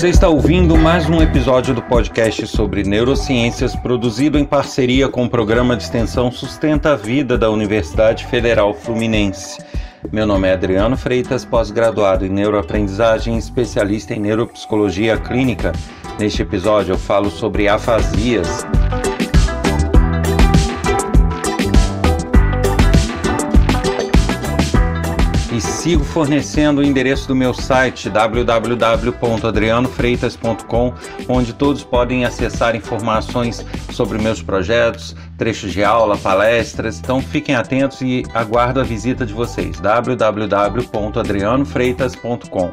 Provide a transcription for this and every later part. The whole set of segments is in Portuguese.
Você está ouvindo mais um episódio do podcast sobre neurociências, produzido em parceria com o programa de extensão Sustenta a Vida da Universidade Federal Fluminense. Meu nome é Adriano Freitas, pós-graduado em neuroaprendizagem, especialista em neuropsicologia clínica. Neste episódio eu falo sobre afasias. Sigo fornecendo o endereço do meu site www.adrianofreitas.com, onde todos podem acessar informações sobre meus projetos, trechos de aula, palestras. Então fiquem atentos e aguardo a visita de vocês. www.adrianofreitas.com.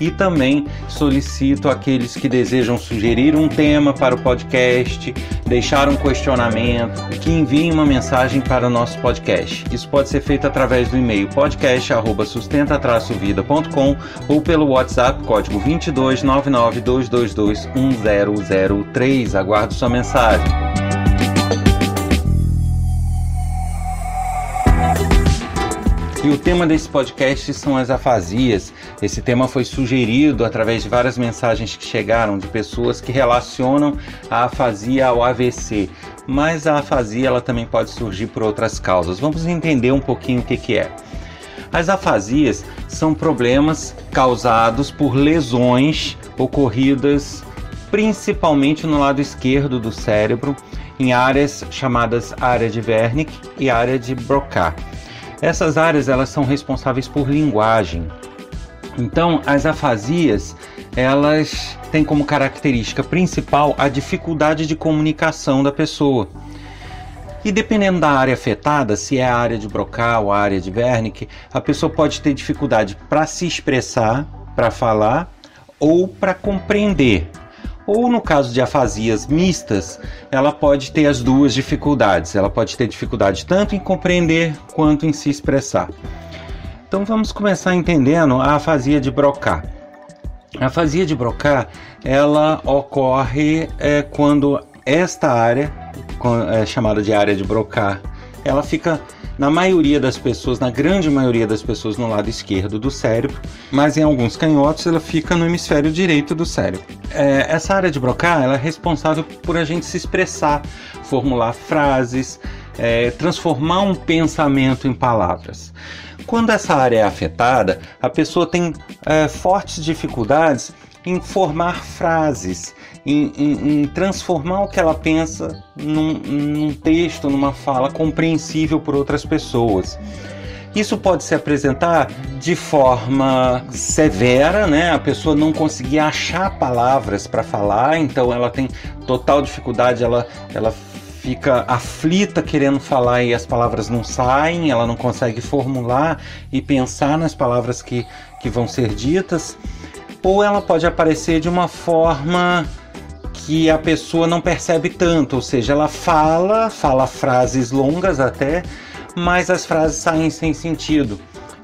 E também solicito aqueles que desejam sugerir um tema para o podcast, deixar um questionamento, que enviem uma mensagem para o nosso podcast. Isso pode ser feito através do e-mail podcast@sustenta-vida.com ou pelo WhatsApp código 22 22222 1003. Aguardo sua mensagem. E o tema desse podcast são as afasias. Esse tema foi sugerido através de várias mensagens que chegaram de pessoas que relacionam a afasia ao AVC. Mas a afasia ela também pode surgir por outras causas. Vamos entender um pouquinho o que, que é. As afasias são problemas causados por lesões ocorridas principalmente no lado esquerdo do cérebro, em áreas chamadas área de Wernicke e área de Broca. Essas áreas elas são responsáveis por linguagem. Então, as afasias, elas têm como característica principal a dificuldade de comunicação da pessoa. E dependendo da área afetada, se é a área de Broca ou a área de Wernicke, a pessoa pode ter dificuldade para se expressar, para falar ou para compreender. Ou no caso de afasias mistas, ela pode ter as duas dificuldades. Ela pode ter dificuldade tanto em compreender quanto em se expressar. Então vamos começar entendendo a afasia de Broca. A afasia de Broca ela ocorre é, quando esta área, é, chamada de área de Broca, ela fica na maioria das pessoas, na grande maioria das pessoas, no lado esquerdo do cérebro, mas em alguns canhotos ela fica no hemisfério direito do cérebro. É, essa área de Broca ela é responsável por a gente se expressar, formular frases, é, transformar um pensamento em palavras. Quando essa área é afetada, a pessoa tem é, fortes dificuldades em formar frases, em, em, em, transformar o que ela pensa num, num texto, numa fala compreensível por outras pessoas. Isso pode se apresentar de forma severa, né? A pessoa não conseguir achar palavras para falar, então ela tem total dificuldade, ela, ela fica aflita querendo falar e as palavras não saem, ela não consegue formular e pensar nas palavras que, que vão ser ditas ou ela pode aparecer de uma forma que a pessoa não percebe tanto, ou seja, ela fala, fala frases longas até, mas as frases saem sem sentido,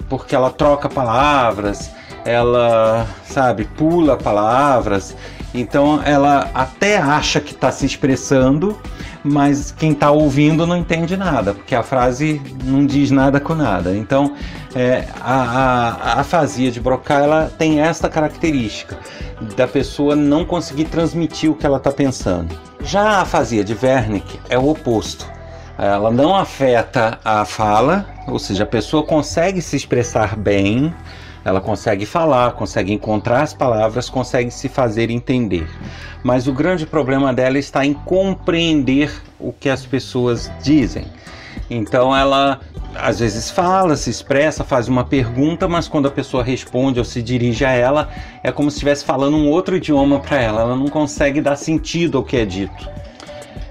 porque ela troca palavras, ela, sabe, pula palavras, então ela até acha que está se expressando, mas quem está ouvindo não entende nada, porque a frase não diz nada com nada. Então, é, a, a, afasia de Broca ela tem esta característica da pessoa não conseguir transmitir o que ela está pensando. Já a afasia de Wernicke é o oposto. Ela não afeta a fala, ou seja, a pessoa consegue se expressar bem, ela consegue falar, consegue encontrar as palavras, consegue se fazer entender. Mas o grande problema dela está em compreender o que as pessoas dizem. Então ela às vezes fala, se expressa, faz uma pergunta, mas quando a pessoa responde ou se dirige a ela, é como se estivesse falando um outro idioma para ela. Ela não consegue dar sentido ao que é dito.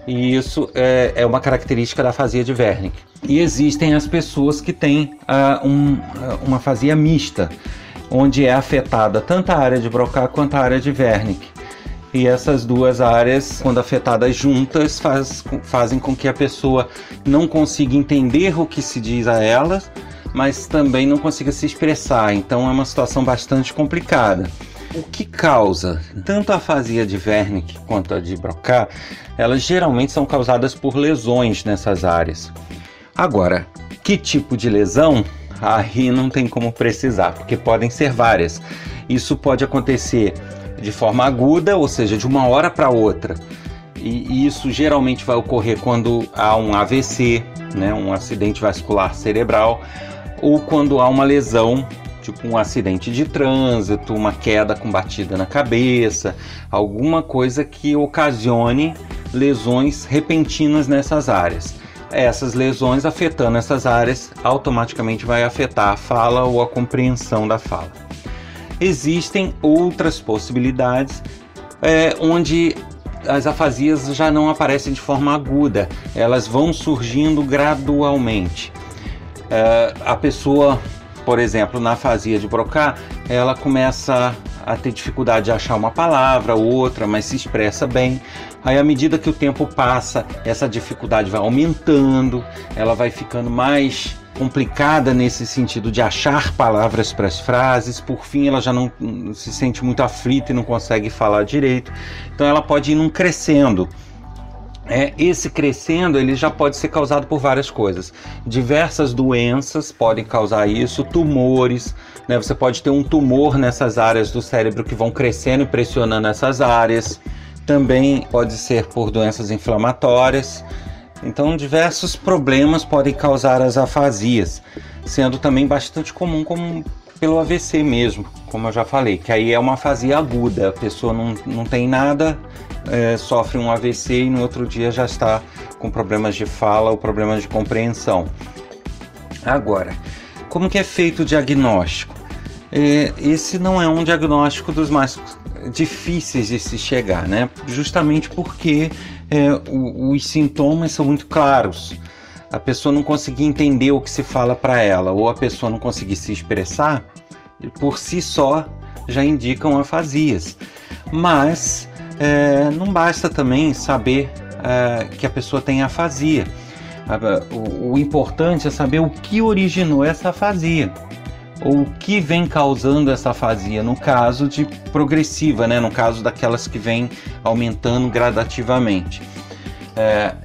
E isso é, é uma característica da afasia de Wernicke. E existem as pessoas que têm uh, um, uma afasia mista, onde é afetada tanto a área de Broca quanto a área de Wernicke. E essas duas áreas, quando afetadas juntas, faz, fazem com que a pessoa não consiga entender o que se diz a ela, mas também não consiga se expressar. Então é uma situação bastante complicada. O que causa tanto a afasia de Wernicke quanto a de Broca, elas geralmente são causadas por lesões nessas áreas. Agora, que tipo de lesão? Aí não tem como precisar, porque podem ser várias. Isso pode acontecer de forma aguda, ou seja, de uma hora para outra. E, e isso geralmente vai ocorrer quando há um AVC, né, um acidente vascular cerebral, ou quando há uma lesão tipo um acidente de trânsito, uma queda com batida na cabeça, alguma coisa que ocasione lesões repentinas nessas áreas. Essas lesões afetando essas áreas automaticamente vai afetar a fala ou a compreensão da fala. Existem outras possibilidades é, onde as afasias já não aparecem de forma aguda, elas vão surgindo gradualmente. É, a pessoa por exemplo, na afasia de Broca, ela começa a ter dificuldade de achar uma palavra, outra, mas se expressa bem. Aí, à medida que o tempo passa, essa dificuldade vai aumentando, ela vai ficando mais complicada nesse sentido de achar palavras para as frases. Por fim, ela já não se sente muito aflita e não consegue falar direito. Então, ela pode ir num crescendo é, esse crescendo ele já pode ser causado por várias coisas. Diversas doenças podem causar isso, tumores, né? Você pode ter um tumor nessas áreas do cérebro que vão crescendo e pressionando essas áreas. Também pode ser por doenças inflamatórias. Então, diversos problemas podem causar as afasias, sendo também bastante comum como pelo AVC mesmo, como eu já falei, que aí é uma afasia aguda, a pessoa não, não tem nada, é, sofre um AVC e no outro dia já está com problemas de fala ou problemas de compreensão. Agora, como que é feito o diagnóstico? É, esse não é um diagnóstico dos mais difíceis de se chegar, né? Justamente porque é, o, os sintomas são muito claros. A pessoa não conseguir entender o que se fala para ela ou a pessoa não conseguir se expressar, por si só já indicam afasias. Mas é, não basta também saber é, que a pessoa tem afasia. O, o importante é saber o que originou essa afasia ou o que vem causando essa afasia, no caso de progressiva, né? no caso daquelas que vêm aumentando gradativamente. É,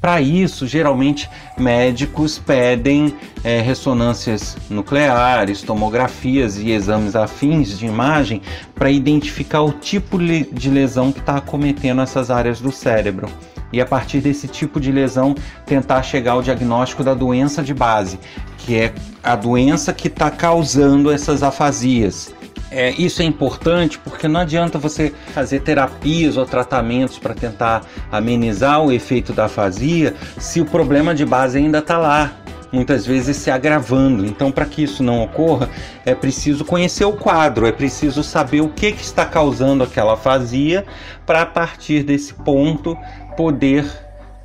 para isso, geralmente médicos pedem é, ressonâncias nucleares, tomografias e exames afins de imagem para identificar o tipo de lesão que está acometendo essas áreas do cérebro. E a partir desse tipo de lesão, tentar chegar ao diagnóstico da doença de base, que é a doença que está causando essas afasias. É, isso é importante porque não adianta você fazer terapias ou tratamentos para tentar amenizar o efeito da afasia se o problema de base ainda está lá, muitas vezes se agravando. Então, para que isso não ocorra, é preciso conhecer o quadro, é preciso saber o que, que está causando aquela afasia para a partir desse ponto poder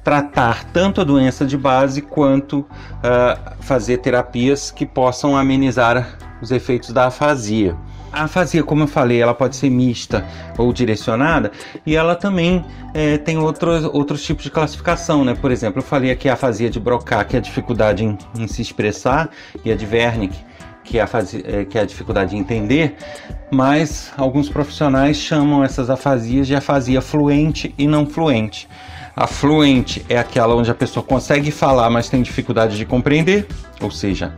tratar tanto a doença de base quanto uh, fazer terapias que possam amenizar os efeitos da afasia. A afasia, como eu falei, ela pode ser mista ou direcionada e ela também é, tem outros, outros tipos de classificação, né? Por exemplo, eu falei aqui a afasia de Broca, que é a dificuldade em, em se expressar, e a de Wernicke, que é a, fase, é, que é a dificuldade de entender, mas alguns profissionais chamam essas afasias de afasia fluente e não fluente. A fluente é aquela onde a pessoa consegue falar, mas tem dificuldade de compreender, ou seja,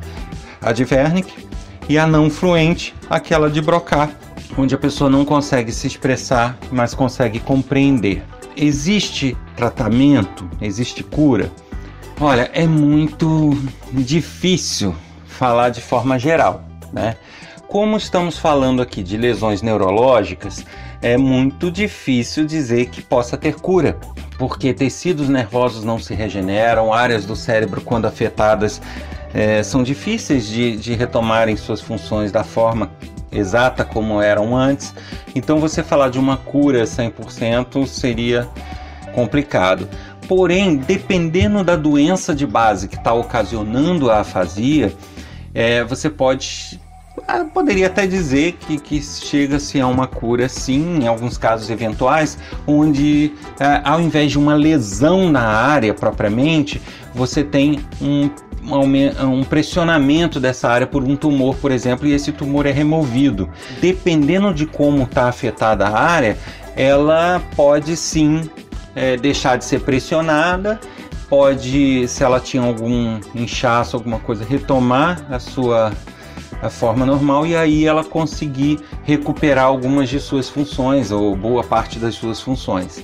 a de Wernicke e a não fluente, aquela de brocar, onde a pessoa não consegue se expressar, mas consegue compreender. Existe tratamento? Existe cura? Olha, é muito difícil falar de forma geral, né? Como estamos falando aqui de lesões neurológicas, é muito difícil dizer que possa ter cura, porque tecidos nervosos não se regeneram, áreas do cérebro, quando afetadas, é, são difíceis de, de retomarem suas funções da forma exata como eram antes. Então, você falar de uma cura 100% seria complicado. Porém, dependendo da doença de base que está ocasionando a afasia, é, você pode poderia até dizer que, que chega-se a uma cura, sim, em alguns casos eventuais, onde é, ao invés de uma lesão na área propriamente, você tem um um pressionamento dessa área por um tumor, por exemplo, e esse tumor é removido. Dependendo de como está afetada a área, ela pode sim é, deixar de ser pressionada, pode, se ela tinha algum inchaço, alguma coisa, retomar a sua a forma normal e aí ela conseguir recuperar algumas de suas funções ou boa parte das suas funções.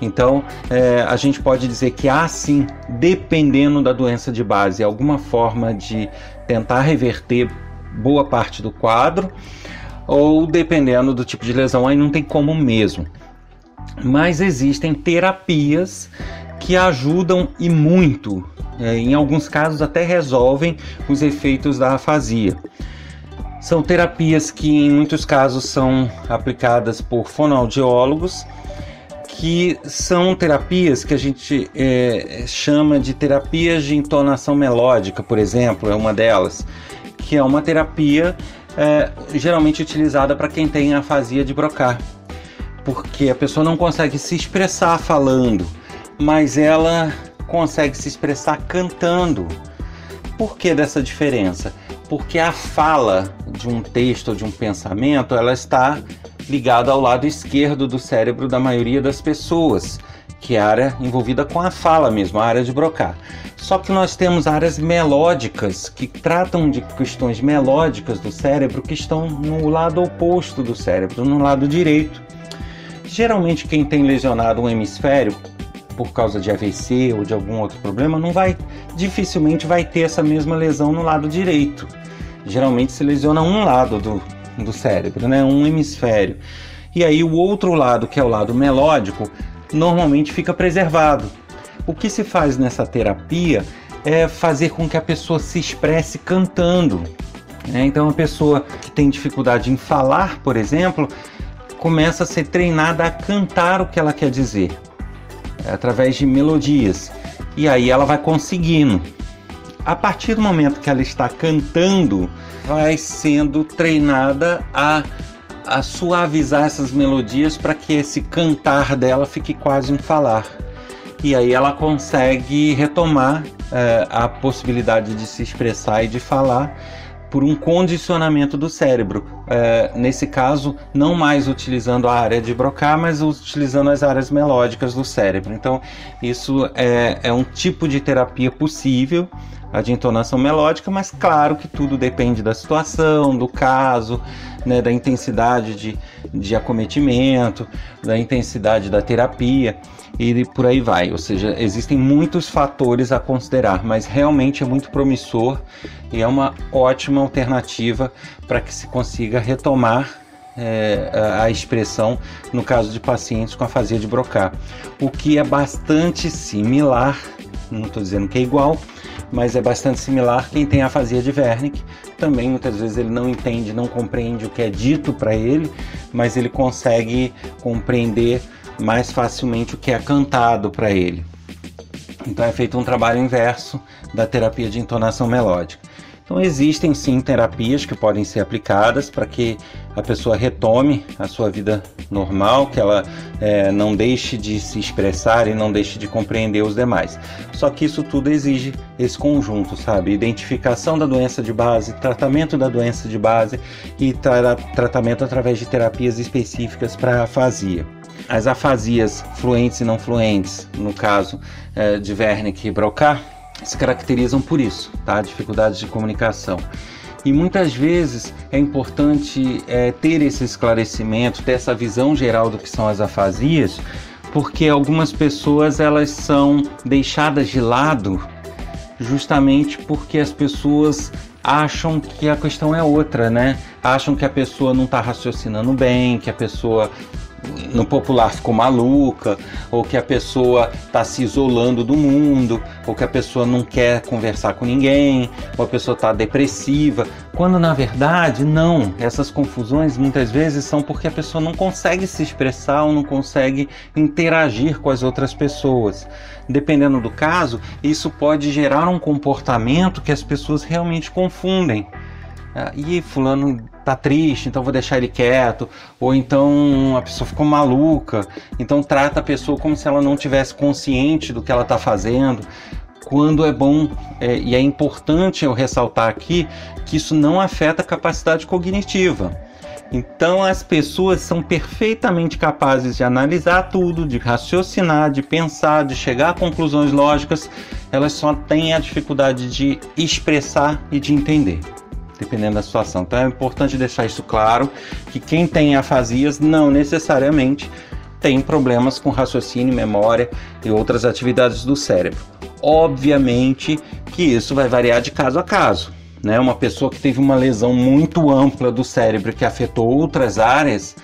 Então, é, a gente pode dizer que há sim, dependendo da doença de base, alguma forma de tentar reverter boa parte do quadro, ou dependendo do tipo de lesão, aí não tem como mesmo. Mas existem terapias que ajudam e muito, é, em alguns casos até resolvem os efeitos da afasia. São terapias que em muitos casos são aplicadas por fonoaudiólogos que são terapias que a gente é, chama de terapias de entonação melódica, por exemplo, é uma delas, que é uma terapia é, geralmente utilizada para quem tem afasia de brocar, porque a pessoa não consegue se expressar falando, mas ela consegue se expressar cantando. Por que dessa diferença? Porque a fala de um texto ou de um pensamento, ela está ligado ao lado esquerdo do cérebro da maioria das pessoas, que é a área envolvida com a fala mesmo, a área de Broca. Só que nós temos áreas melódicas que tratam de questões melódicas do cérebro que estão no lado oposto do cérebro, no lado direito. Geralmente quem tem lesionado um hemisfério por causa de AVC ou de algum outro problema não vai dificilmente vai ter essa mesma lesão no lado direito. Geralmente se lesiona um lado do, do cérebro, né? um hemisfério. E aí o outro lado, que é o lado melódico, normalmente fica preservado. O que se faz nessa terapia é fazer com que a pessoa se expresse cantando. Né? Então, a pessoa que tem dificuldade em falar, por exemplo, começa a ser treinada a cantar o que ela quer dizer, através de melodias. E aí ela vai conseguindo. A partir do momento que ela está cantando, vai sendo treinada a, a suavizar essas melodias para que esse cantar dela fique quase um falar. E aí ela consegue retomar é, a possibilidade de se expressar e de falar por um condicionamento do cérebro. É, nesse caso, não mais utilizando a área de Broca, mas utilizando as áreas melódicas do cérebro. Então, isso é, é um tipo de terapia possível a de entonação melódica, mas claro que tudo depende da situação, do caso, né, da intensidade de, de acometimento, da intensidade da terapia e por aí vai. Ou seja, existem muitos fatores a considerar, mas realmente é muito promissor e é uma ótima alternativa para que se consiga retomar é, a expressão no caso de pacientes com afasia de Broca, o que é bastante similar, não estou dizendo que é igual, mas é bastante similar quem tem afasia de Wernicke. Também muitas vezes ele não entende, não compreende o que é dito para ele, mas ele consegue compreender mais facilmente o que é cantado para ele. Então é feito um trabalho inverso da terapia de entonação melódica. Então existem sim terapias que podem ser aplicadas para que a pessoa retome a sua vida normal, que ela é, não deixe de se expressar e não deixe de compreender os demais. Só que isso tudo exige esse conjunto, sabe? Identificação da doença de base, tratamento da doença de base e tra tratamento através de terapias específicas para a afasia. As afasias fluentes e não fluentes, no caso é, de Wernicke e Broca, se caracterizam por isso, tá? Dificuldades de comunicação. E muitas vezes é importante é, ter esse esclarecimento, ter essa visão geral do que são as afasias, porque algumas pessoas elas são deixadas de lado justamente porque as pessoas acham que a questão é outra, né? Acham que a pessoa não está raciocinando bem, que a pessoa no popular ficou maluca, ou que a pessoa está se isolando do mundo, ou que a pessoa não quer conversar com ninguém, ou a pessoa está depressiva, quando na verdade não. Essas confusões muitas vezes são porque a pessoa não consegue se expressar ou não consegue interagir com as outras pessoas. Dependendo do caso, isso pode gerar um comportamento que as pessoas realmente confundem. Ah, e fulano tá triste, então vou deixar ele quieto, ou então a pessoa ficou maluca, então trata a pessoa como se ela não tivesse consciente do que ela está fazendo. Quando é bom é, e é importante eu ressaltar aqui que isso não afeta a capacidade cognitiva. Então as pessoas são perfeitamente capazes de analisar tudo, de raciocinar, de pensar, de chegar a conclusões lógicas, elas só têm a dificuldade de expressar e de entender dependendo da situação. Então é importante deixar isso claro que quem tem afasias não necessariamente tem problemas com raciocínio, memória e outras atividades do cérebro. Obviamente que isso vai variar de caso a caso. Né? Uma pessoa que teve uma lesão muito ampla do cérebro que afetou outras áreas,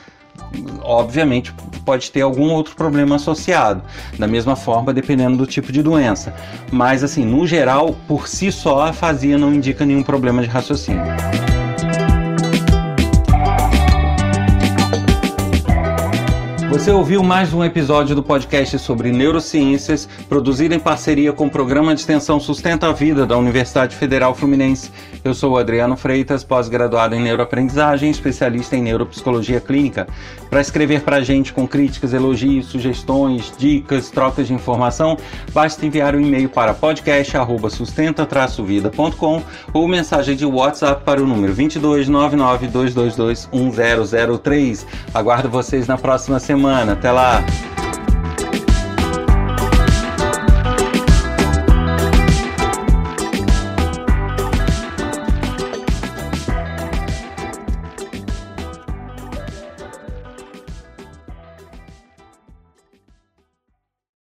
obviamente pode ter algum outro problema associado. Da mesma forma, dependendo do tipo de doença. Mas, assim, no geral, por si só, a afasia não indica nenhum problema de raciocínio. Você ouviu mais um episódio do podcast sobre neurociências, produzido em parceria com o programa de extensão Sustenta a Vida da Universidade Federal Fluminense. Eu sou Adriano Freitas, pós-graduado em neuroaprendizagem, especialista em neuropsicologia clínica. Para escrever para a gente com críticas, elogios, sugestões, dicas, trocas de informação, basta enviar um e-mail para podcast@sustenta-vida.com ou mensagem de WhatsApp para o número 22 222 1003. Aguardo vocês na próxima semana. Até lá!